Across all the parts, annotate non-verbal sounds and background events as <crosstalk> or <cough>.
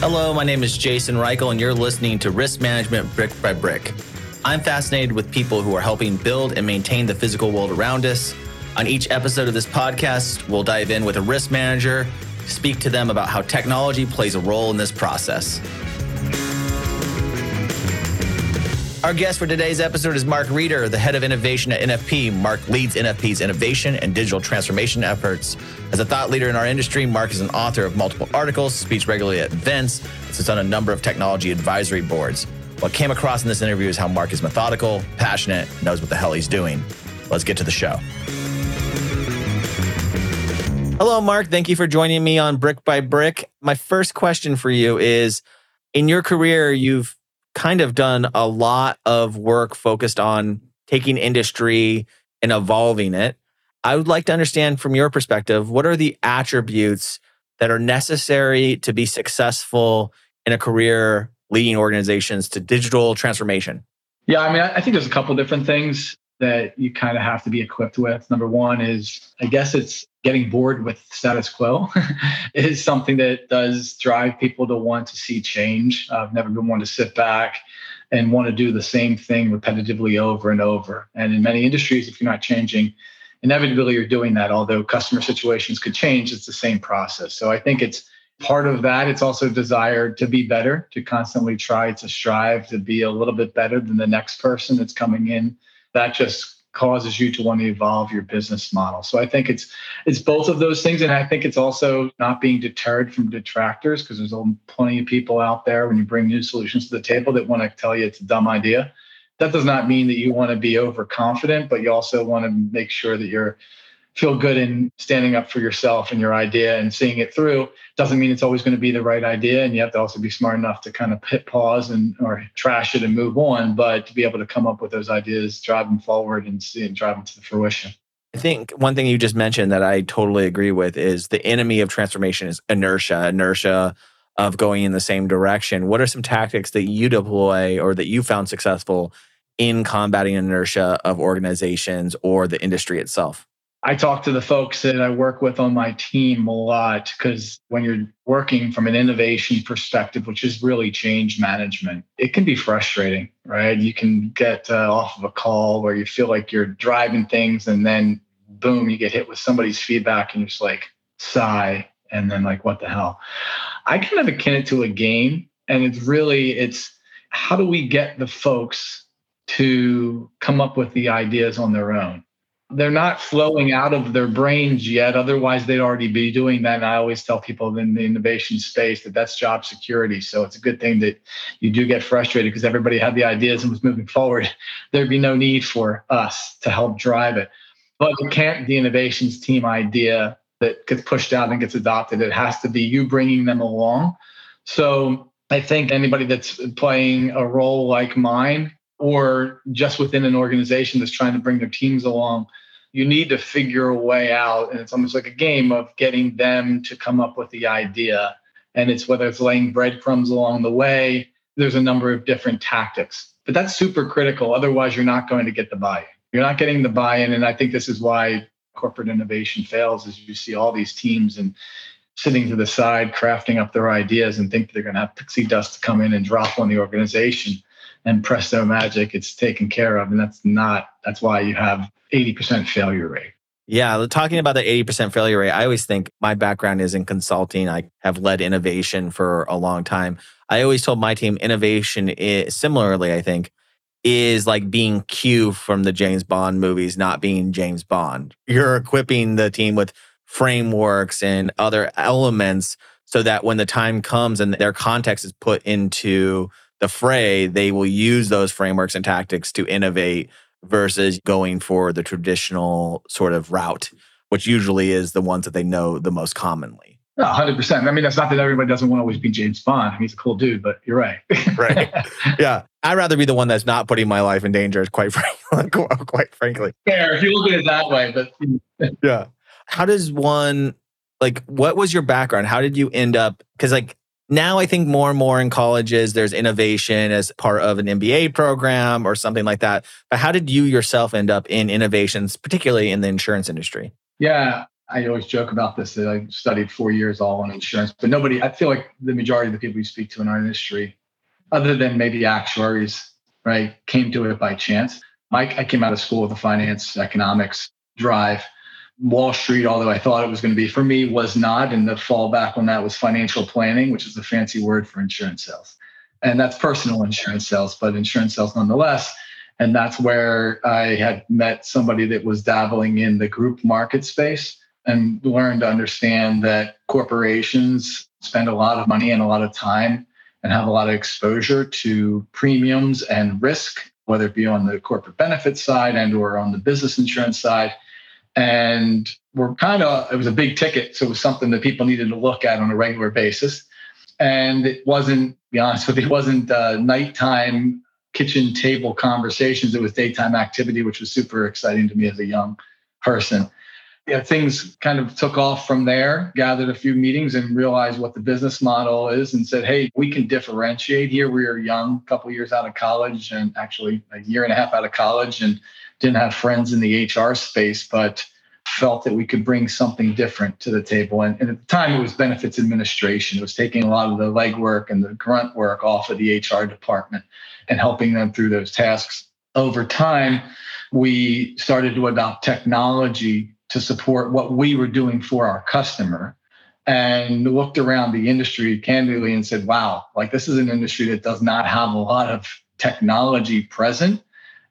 Hello, my name is Jason Reichel, and you're listening to Risk Management Brick by Brick. I'm fascinated with people who are helping build and maintain the physical world around us. On each episode of this podcast, we'll dive in with a risk manager, speak to them about how technology plays a role in this process. Our guest for today's episode is Mark Rieder, the head of innovation at NFP. Mark leads NFP's innovation and digital transformation efforts. As a thought leader in our industry, Mark is an author of multiple articles, speaks regularly at events, and sits on a number of technology advisory boards. What came across in this interview is how Mark is methodical, passionate, knows what the hell he's doing. Let's get to the show. Hello, Mark. Thank you for joining me on Brick by Brick. My first question for you is In your career, you've kind of done a lot of work focused on taking industry and evolving it. I would like to understand from your perspective what are the attributes that are necessary to be successful in a career leading organizations to digital transformation? Yeah, I mean, I think there's a couple different things that you kind of have to be equipped with. Number one is, I guess it's getting bored with status quo <laughs> is something that does drive people to want to see change. I've never been one to sit back and want to do the same thing repetitively over and over. And in many industries, if you're not changing, inevitably you're doing that. Although customer situations could change, it's the same process. So I think it's part of that. It's also desire to be better, to constantly try to strive to be a little bit better than the next person that's coming in. That just causes you to want to evolve your business model. So I think it's it's both of those things, and I think it's also not being deterred from detractors because there's plenty of people out there when you bring new solutions to the table that want to tell you it's a dumb idea. That does not mean that you want to be overconfident, but you also want to make sure that you're feel good in standing up for yourself and your idea and seeing it through doesn't mean it's always going to be the right idea and you have to also be smart enough to kind of hit pause and or trash it and move on but to be able to come up with those ideas drive them forward and see and drive them to the fruition I think one thing you just mentioned that I totally agree with is the enemy of transformation is inertia, inertia of going in the same direction. What are some tactics that you deploy or that you found successful in combating inertia of organizations or the industry itself? I talk to the folks that I work with on my team a lot because when you're working from an innovation perspective, which is really change management, it can be frustrating, right? You can get uh, off of a call where you feel like you're driving things and then boom, you get hit with somebody's feedback and you're just like sigh and then like what the hell. I kind of akin it to a game and it's really it's how do we get the folks to come up with the ideas on their own? They're not flowing out of their brains yet. Otherwise, they'd already be doing that. And I always tell people in the innovation space that that's job security. So it's a good thing that you do get frustrated because everybody had the ideas and was moving forward. <laughs> There'd be no need for us to help drive it. But it can't the innovations team idea that gets pushed out and gets adopted. It has to be you bringing them along. So I think anybody that's playing a role like mine or just within an organization that's trying to bring their teams along, you need to figure a way out. And it's almost like a game of getting them to come up with the idea. And it's whether it's laying breadcrumbs along the way, there's a number of different tactics. But that's super critical. Otherwise, you're not going to get the buy in. You're not getting the buy in. And I think this is why corporate innovation fails is you see all these teams and sitting to the side crafting up their ideas and think they're going to have pixie dust to come in and drop on the organization and presto magic, it's taken care of. And that's not, that's why you have 80% failure rate. Yeah, talking about the 80% failure rate, I always think my background is in consulting. I have led innovation for a long time. I always told my team innovation is similarly, I think, is like being Q from the James Bond movies, not being James Bond. You're equipping the team with frameworks and other elements so that when the time comes and their context is put into the fray, they will use those frameworks and tactics to innovate versus going for the traditional sort of route, which usually is the ones that they know the most commonly. hundred percent. I mean, that's not that everybody doesn't want to always be James Bond. I mean, he's a cool dude, but you're right. <laughs> right. Yeah. I'd rather be the one that's not putting my life in danger, quite <laughs> frankly. quite frankly. Fair, if you look at it that way, but <laughs> yeah. How does one like what was your background? How did you end up because like now I think more and more in colleges there's innovation as part of an MBA program or something like that. But how did you yourself end up in innovations, particularly in the insurance industry? Yeah, I always joke about this that I studied four years all on insurance, but nobody, I feel like the majority of the people we speak to in our industry, other than maybe actuaries, right, came to it by chance. Mike, I came out of school with a finance economics drive. Wall Street, although I thought it was going to be for me, was not. And the fallback on that was financial planning, which is a fancy word for insurance sales. And that's personal insurance sales, but insurance sales nonetheless. And that's where I had met somebody that was dabbling in the group market space and learned to understand that corporations spend a lot of money and a lot of time and have a lot of exposure to premiums and risk, whether it be on the corporate benefits side and or on the business insurance side and we're kind of it was a big ticket so it was something that people needed to look at on a regular basis. And it wasn't be honest with you it wasn't uh, nighttime kitchen table conversations. It was daytime activity which was super exciting to me as a young person. Yeah, things kind of took off from there, gathered a few meetings and realized what the business model is and said, hey, we can differentiate here. We are young, a couple years out of college and actually a year and a half out of college and didn't have friends in the HR space, but felt that we could bring something different to the table. And, and, at the time, it was benefits administration. It was taking a lot of the legwork and the grunt work off of the HR department and helping them through those tasks. Over time, we started to adopt technology to support what we were doing for our customer and looked around the industry candidly and said, wow, like this is an industry that does not have a lot of technology present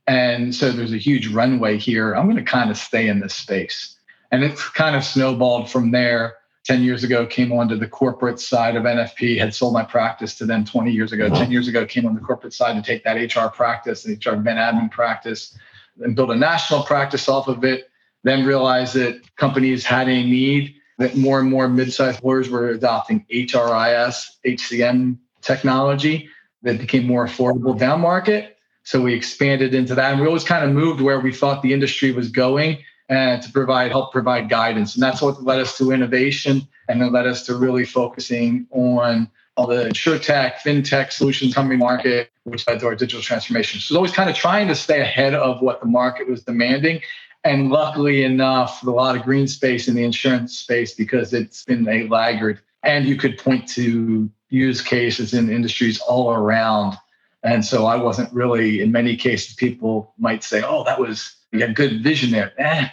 and so there's a huge runway here. I'm going to kind of stay in this space. And it's kind of snowballed from there. 10 years ago, came onto the corporate side of NFP, had sold my practice to them 20 years ago. 10 years ago, came on the corporate side to take that HR practice, the HR ben admin practice, and build a national practice off of it. Then realized that companies had a need that more and more mid-sized employers were adopting HRIS, HCM technology that became more affordable down market so we expanded into that. And we always kind of moved where we thought the industry was going and to provide help provide guidance. And that's what led us to innovation and then led us to really focusing on all the tech, fintech solutions coming market, which led to our digital transformation. So always kind of trying to stay ahead of what the market was demanding. And luckily enough, a lot of green space in the insurance space because it's been a laggard. And you could point to use cases in industries all around and so I wasn't really, in many cases, people might say, oh, that was, you had good vision there. Eh,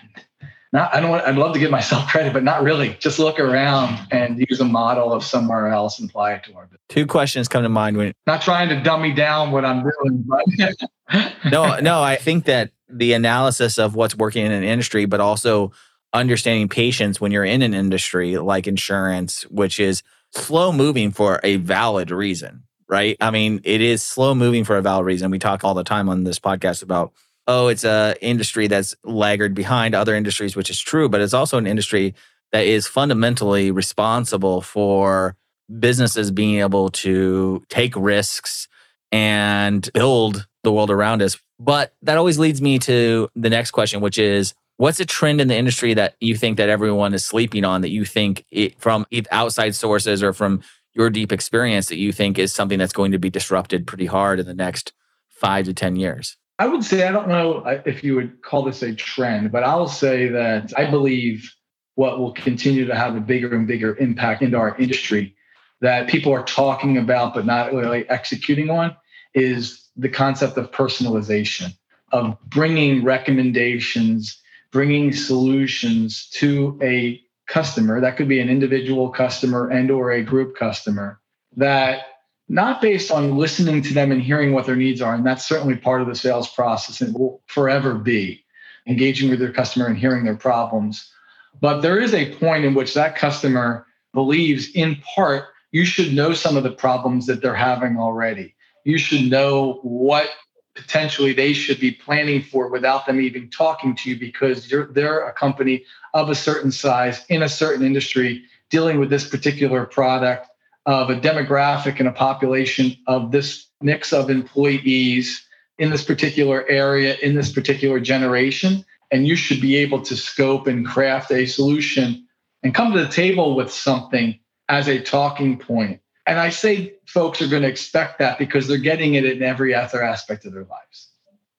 not, I don't want, I'd love to give myself <laughs> credit, but not really. Just look around and use a model of somewhere else and apply it to our business. Two questions come to mind when not trying to dummy down what I'm doing, but <laughs> no, no, I think that the analysis of what's working in an industry, but also understanding patience when you're in an industry like insurance, which is slow moving for a valid reason right? I mean, it is slow moving for a valid reason. We talk all the time on this podcast about, oh, it's a industry that's laggard behind other industries, which is true, but it's also an industry that is fundamentally responsible for businesses being able to take risks and build the world around us. But that always leads me to the next question, which is what's a trend in the industry that you think that everyone is sleeping on that you think it, from outside sources or from your deep experience that you think is something that's going to be disrupted pretty hard in the next five to 10 years? I would say, I don't know if you would call this a trend, but I'll say that I believe what will continue to have a bigger and bigger impact into our industry that people are talking about but not really executing on is the concept of personalization, of bringing recommendations, bringing solutions to a customer that could be an individual customer and or a group customer that not based on listening to them and hearing what their needs are and that's certainly part of the sales process and will forever be engaging with their customer and hearing their problems. But there is a point in which that customer believes in part you should know some of the problems that they're having already. You should know what potentially they should be planning for without them even talking to you because they're a company of a certain size in a certain industry dealing with this particular product of a demographic and a population of this mix of employees in this particular area in this particular generation. And you should be able to scope and craft a solution and come to the table with something as a talking point and I say folks are going to expect that because they're getting it in every other aspect of their lives.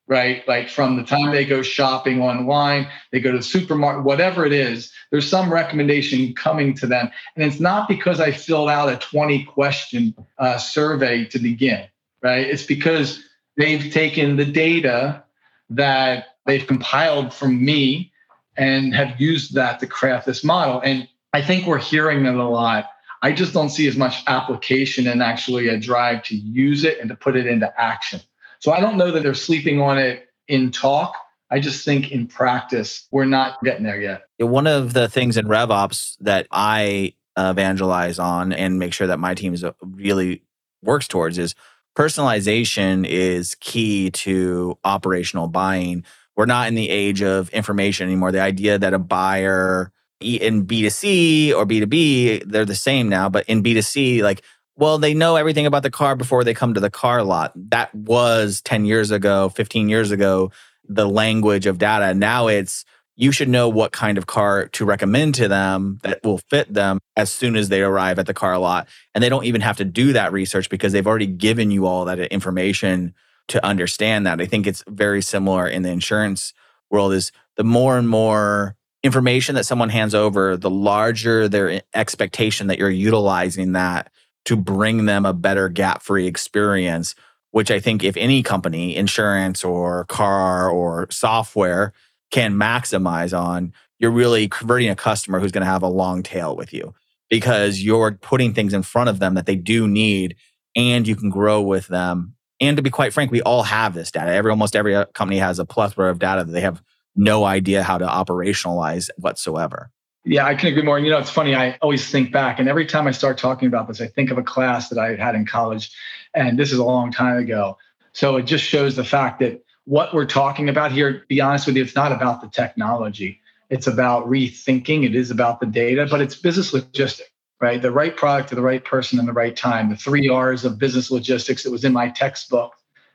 right? Like from the time they go shopping online, they go to the supermarket, whatever it is, there's some recommendation coming to them. And it's not because I filled out a 20 question uh, survey to begin, right? It's because they've taken the data that they've compiled from me and have used that to craft this model. And I think we're hearing it a lot. I just don't see as much application and actually a drive to use it and to put it into action. So I don't know that they're sleeping on it in talk. I just think in practice, we're not getting there yet. One of the things in RevOps that I evangelize on and make sure that my team is uh, really works towards is personalization is key to operational buying. We're not in the age of information anymore. The idea that a buyer in B2C or B2B, they're the same now, but in B2C, like well, they know everything about the car before they come to the car lot. That was 10 years ago, 15 years ago, the language of data. Now it's you should know what kind of car to recommend to them that will fit them as soon as they arrive at the car lot. And they don't even have to do that research because they've already given you all that information to understand that. I think it's very similar in the insurance world is the more and more information that someone hands over, the larger their expectation that you're utilizing that to bring them a better gap free experience, which I think if any company, insurance or car or software, can maximize on, you're really converting a customer who's going to have a long tail with you because you're putting things in front of them that they do need and you can grow with them. And to be quite frank, we all have this data. Every almost every uh, company has a plethora of data that they have no idea how to operationalize whatsoever. Yeah, I can agree more. And you know, it's funny. I always think back, and every time I start talking about this, I think of a class that I had in college, and this is a long time ago. So it just shows the fact that what we're talking about here, be honest with you, it's not about the technology. It's about rethinking. It is about the data, but it's business logistics, right? The right product to the right person in the right time. The three R's of business logistics. It was in my textbook.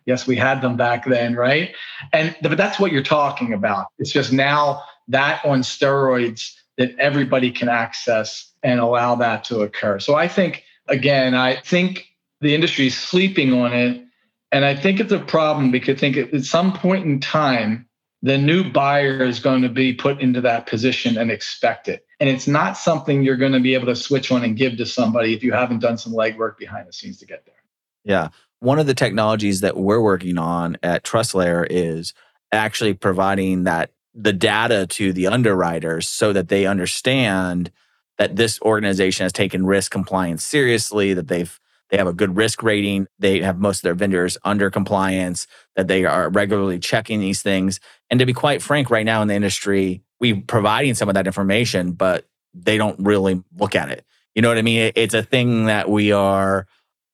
Yes, we had them back then, right? And but that's what you're talking about. It's just now that on steroids that everybody can access and allow that to occur. So I think, again, I think the industry is sleeping on it. And I think it's a problem because I think at some point in time, the new buyer is going to be put into that position and expect it. And it's not something you're going to be able to switch on and give to somebody if you haven't done some legwork behind the scenes to get there. Yeah. One of the technologies that we're working on at TrustLayer is actually providing that the data to the underwriters so that they understand that this organization has taken risk compliance seriously, that they've they have a good risk rating, they have most of their vendors under compliance, that they are regularly checking these things. And to be quite frank, right now in the industry, we're providing some of that information, but they don't really look at it. You know what I mean? It's a thing that we are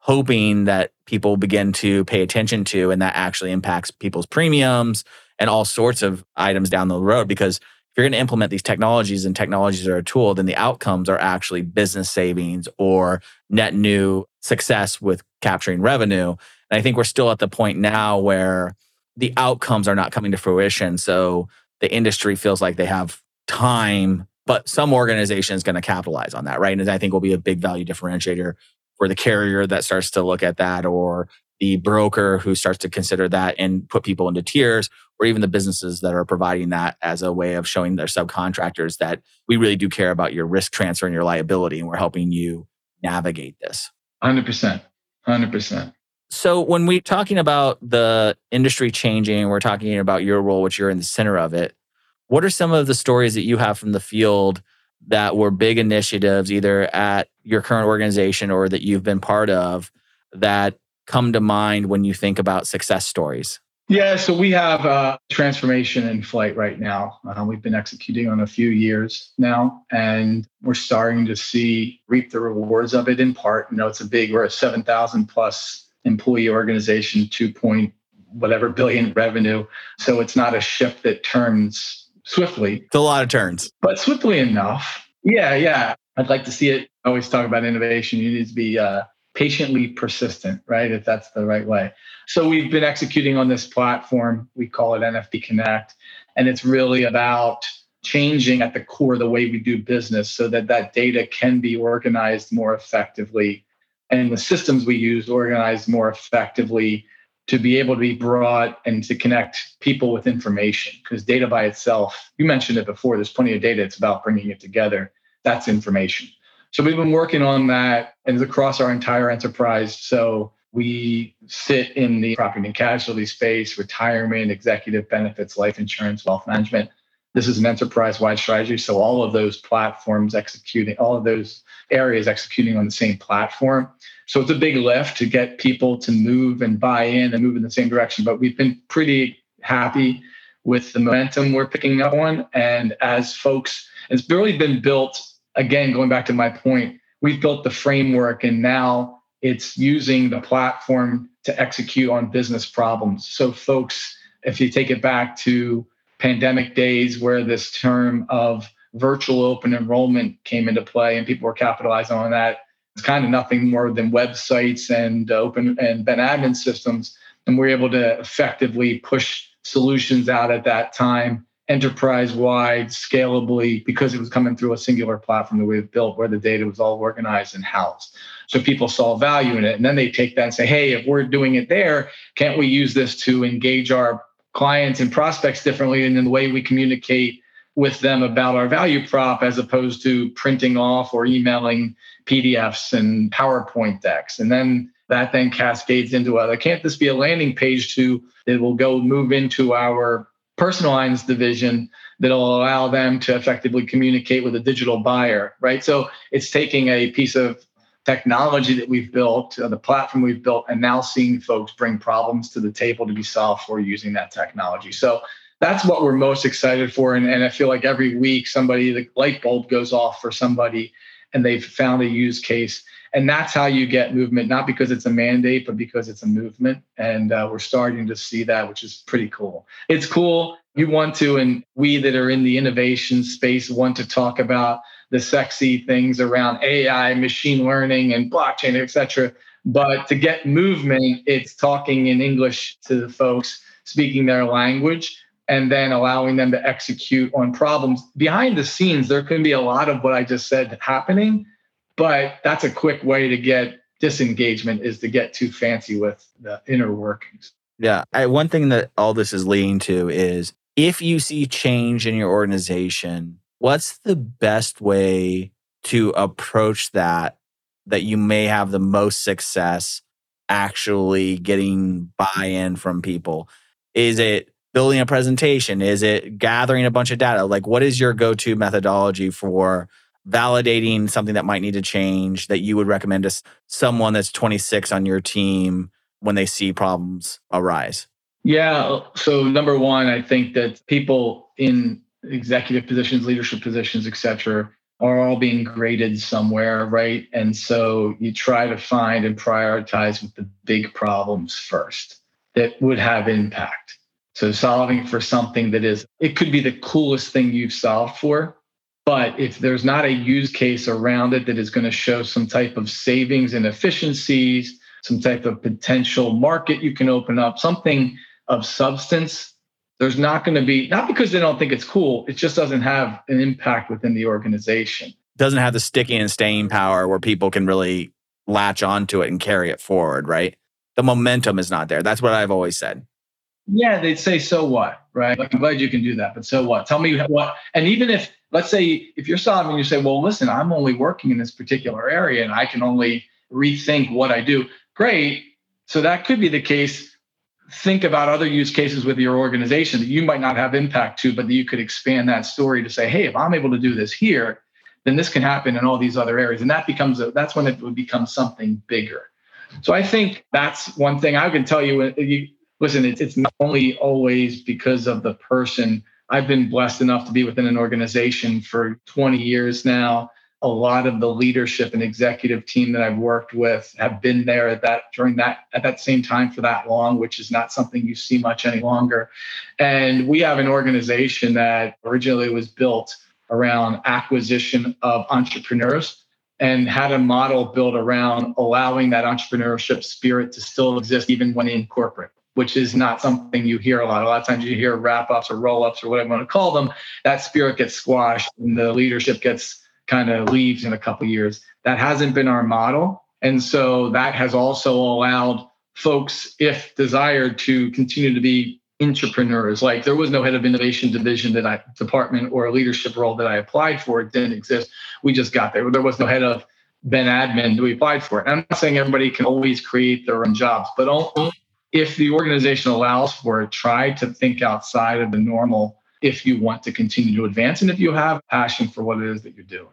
hoping that people begin to pay attention to, and that actually impacts people's premiums, and all sorts of items down the road because if you're going to implement these technologies and technologies are a tool, then the outcomes are actually business savings or net new success with capturing revenue. And I think we're still at the point now where the outcomes are not coming to fruition. So the industry feels like they have time, but some organization is going to capitalize on that, right? And I think will be a big value differentiator for the carrier that starts to look at that or the broker who starts to consider that and put people into tiers, or even the businesses that are providing that as a way of showing their subcontractors that we really do care about your risk transfer and your liability, and we're helping you navigate this. 100%. 100%. So, when we're talking about the industry changing, we're talking about your role, which you're in the center of it. What are some of the stories that you have from the field that were big initiatives, either at your current organization or that you've been part of, that come to mind when you think about success stories? Yeah, so we have a transformation in flight right now. Uh, we've been executing on a few years now, and we're starting to see reap the rewards of it in part. You know, it's a big, we're a 7,000 plus employee organization, 2 point whatever billion revenue. So it's not a ship that turns swiftly. It's a lot of turns, but swiftly enough. Yeah, yeah. I'd like to see it. I always talk about innovation. You need to be uh, patiently persistent, right? If that's the right way. So we've been executing on this platform. We call it NFP Connect. And it's really about changing at the core the way we do business so that that data can be organized more effectively and the systems we use organized more effectively to be able to be brought and to connect people with information because data by itself, you mentioned it before, there's plenty of data. It's about bringing it together. That's information. So we've been working on that and across our entire enterprise. So we sit in the property and casualty space, retirement, executive benefits, life insurance, wealth management. This is an enterprise wide strategy. So all of those platforms executing, all of those areas executing on the same platform. So it's a big lift to get people to move and buy in and move in the same direction. But we've been pretty happy with the momentum we're picking up on. And as folks, it's really been built, again, going back to my point, we've built the framework and now it's using the platform to execute on business problems. So, folks, if you take it back to pandemic days where this term of virtual open enrollment came into play and people were capitalizing on that. It's kind of nothing more than websites and uh, open and Ben admin systems. And we're able to effectively push solutions out at that time, enterprise wide, scalably, because it was coming through a singular platform that we've built where the data was all organized and housed. So people saw value in it. And then they take that and say, hey, if we're doing it there, can't we use this to engage our clients and prospects differently and in the way we communicate with them about our value prop as opposed to printing off or emailing PDFs and PowerPoint decks. And then that then cascades into other. Can't this be a landing page to that will go move into our personal lines division that'll allow them to effectively communicate with a digital buyer, right? So it's taking a piece of technology that we've built, uh, the platform we've built, and now seeing folks bring problems to the table to be solved for using that technology. So that's what we're most excited for. And, and I feel like every week somebody, the light bulb goes off for somebody and they've found a use case. And that's how you get movement, not because it's a mandate, but because it's a movement. And uh, we're starting to see that, which is pretty cool. It's cool. You want to, and we that are in the innovation space want to talk about the sexy things around AI, machine learning, and blockchain, et cetera. But to get movement, it's talking in English to the folks, speaking their language and then allowing them to execute on problems. Behind the scenes, there can be a lot of what I just said happening, but that's a quick way to get disengagement is to get too fancy with the inner workings. Yeah. I, one thing that all this is leading to is if you see change in your organization, what's the best way to approach that that you may have the most success actually getting buy in from people? Is it building a presentation? Is it gathering a bunch of data? Like, what is your go to methodology for validating something that might need to change that you would recommend to someone that's 26 on your team when they see problems arise? Yeah. So, number one, I think that people in executive positions, leadership positions, et cetera, are all being graded somewhere, right? And so you try to find and prioritize with the big problems first that would have impact. So solving for something that is, it could be the coolest thing you've solved for. But if there's not a use case around it that is going to show some type of savings and efficiencies, some type of potential market you can open up, something of substance, there's not going to be, not because they don't think it's cool, it just doesn't have an impact within the organization. Doesn't have the sticking and staying power where people can really latch onto it and carry it forward, right? The momentum is not there. That's what I've always said. Yeah, they'd say, so what? Right. Like, I'm glad you can do that, but so what? Tell me what. And even if, let's say, if you're solving, you say, well, listen, I'm only working in this particular area and I can only rethink what I do. Great. So that could be the case. Think about other use cases with your organization that you might not have impact to, but that you could expand that story to say, hey, if I'm able to do this here, then this can happen in all these other areas. And that becomes, a, that's when it would become something bigger. So I think that's one thing I can tell you. Uh, you listen, it's, it's not only always because of the person. I've been blessed enough to be within an organization for 20 years now. A lot of the leadership and executive team that I've worked with have been there at that during that at that same time for that long, which is not something you see much any longer. And we have an organization that originally was built around acquisition of entrepreneurs and had a model built around allowing that entrepreneurship spirit to still exist even when in corporate which is not something you hear a lot. A lot of times you hear wrap ups or roll ups or whatever you want to call them. That spirit gets squashed and the leadership gets kind of leaves in a couple years. That hasn't been our model. And so that has also allowed folks, if desired, to continue to be entrepreneurs. Like there was no head of innovation division that I department or a leadership role that I applied for. It didn't exist. We just got there. There was no head of Ben admin that we applied for it. I'm not saying everybody can always create their own jobs, but only if the organization allows for it, try to think outside of the normal if you want to continue to advance and if you have passion for what it is that you're doing.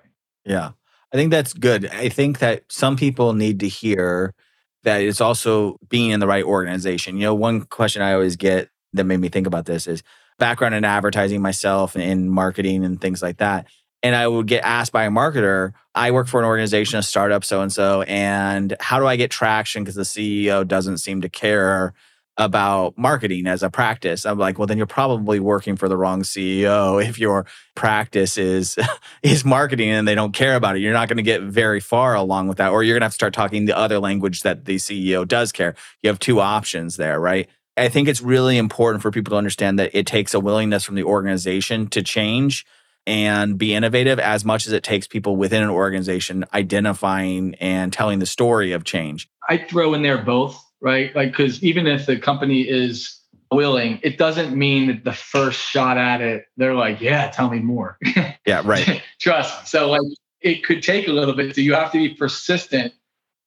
Yeah. I think that's good. I think that some people need to hear that it's also being in the right organization. You know, one question I always get that made me think about this is background in advertising myself and in marketing and things like that. And I would get asked by a marketer, I work for an organization, a startup, so and so, and how do I get traction? Because the CEO doesn't seem to care about marketing as a practice. I'm like, well, then you're probably working for the wrong CEO <laughs> if your practice is <laughs> is marketing and they don't care about it. You're not going to get very far along with that, or you're going to have to start talking the other language that the CEO does care. You have two options there, right? I think it's really important for people to understand that it takes a willingness from the organization to change and be innovative as much as it takes people within an organization identifying and telling the story of change. I throw in there both right? Like, because even if the company is willing, it doesn't mean that the first shot at it, they're like, yeah, tell me more. yeah, right. <laughs> Trust. So, like, it could take a little bit. So, you have to be persistent,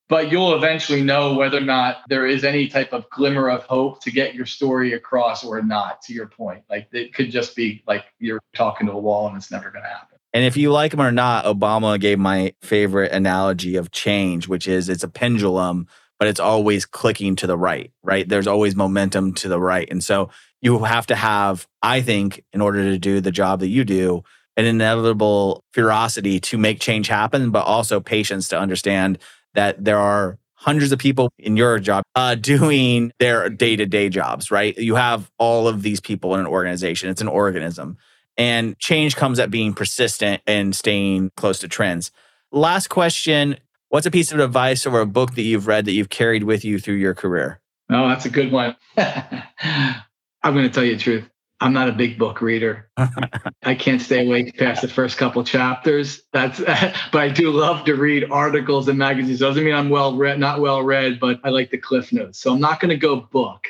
but you'll eventually know whether or not there is any type of glimmer of hope to get your story across or not, to your point. Like, it could just be like you're talking to a wall and it's never going to happen. And if you like them or not, Obama gave my favorite analogy of change, which is it's a pendulum but it's always clicking to the right, right? There's always momentum to the right. And so you have to have, I think, in order to do the job that you do, an inevitable ferocity to make change happen, but also patience to understand that there are hundreds of people in your job uh, doing their day to day jobs, right? You have all of these people in an organization, it's an organism. And change comes at being persistent and staying close to trends. Last question What's a piece of advice or a book that you've read that you've carried with you through your career? Oh, that's a good one. <laughs> I'm going to tell you the truth. I'm not a big book reader. <laughs> I can't stay awake past the first couple chapters. That's, <laughs> but I do love to read articles and magazines. Doesn't mean I'm well read, not well read, but I like the cliff notes. So I'm not going to go book,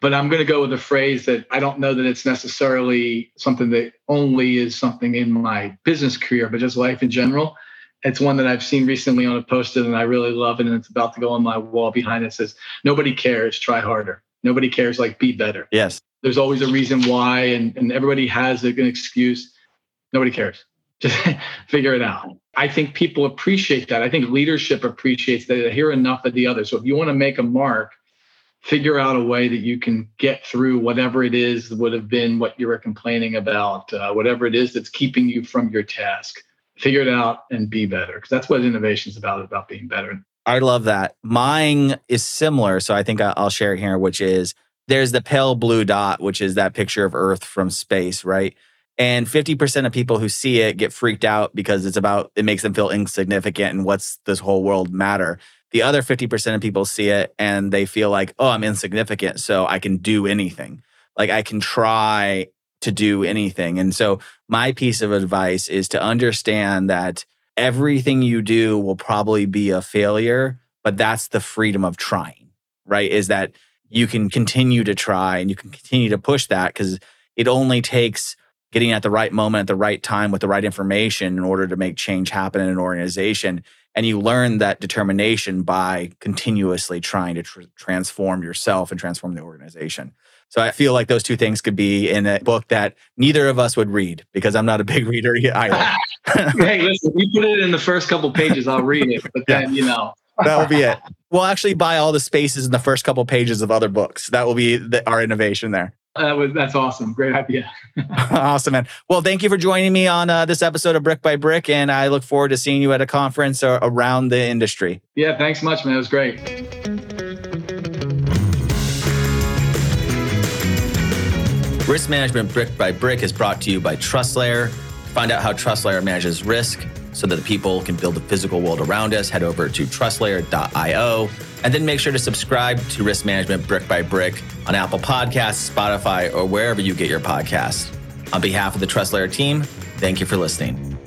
but I'm going to go with a phrase that I don't know that it's necessarily something that only is something in my business career, but just life in general it's one that I've seen recently on a poster and I really love it. And it's about to go on my wall behind it. it says, Nobody cares, try harder. Nobody cares, like be better. Yes. There's always a reason why, and, and everybody has an excuse. Nobody cares. <laughs> Just figure it out. I think people appreciate that. I think leadership appreciates that they hear enough of the other. So if you want to make a mark, figure out a way that you can get through whatever it is that would have been what you were complaining about, uh, whatever it is that's keeping you from your task figure it out and be better because that's what innovation is about about being better i love that mine is similar so i think i'll share it here which is there's the pale blue dot which is that picture of earth from space right and 50% of people who see it get freaked out because it's about it makes them feel insignificant and what's this whole world matter the other 50% of people see it and they feel like oh i'm insignificant so i can do anything like i can try to do anything. And so, my piece of advice is to understand that everything you do will probably be a failure, but that's the freedom of trying, right? Is that you can continue to try and you can continue to push that because it only takes getting at the right moment at the right time with the right information in order to make change happen in an organization. And you learn that determination by continuously trying to tr- transform yourself and transform the organization. So I feel like those two things could be in a book that neither of us would read because I'm not a big <laughs> reader either. <laughs> hey, listen, you put it in the first couple pages, I'll read it. But then, you know. that will be it. We'll actually buy all the spaces in the first couple pages of other books. That will be the, our innovation there. That was that's awesome. Great idea. <laughs> <laughs> awesome, man. Well, thank you for joining me on uh, this episode of Brick by Brick, and I look forward to seeing you at a conference or around the industry. Yeah, thanks much, man. It was great. Risk Management Brick by Brick is brought to you by TrustLayer. Find out how TrustLayer manages risk so that the people can build the physical world around us. Head over to trustlayer.io and then make sure to subscribe to Risk Management Brick by Brick on Apple Podcasts, Spotify, or wherever you get your podcasts. On behalf of the TrustLayer team, thank you for listening.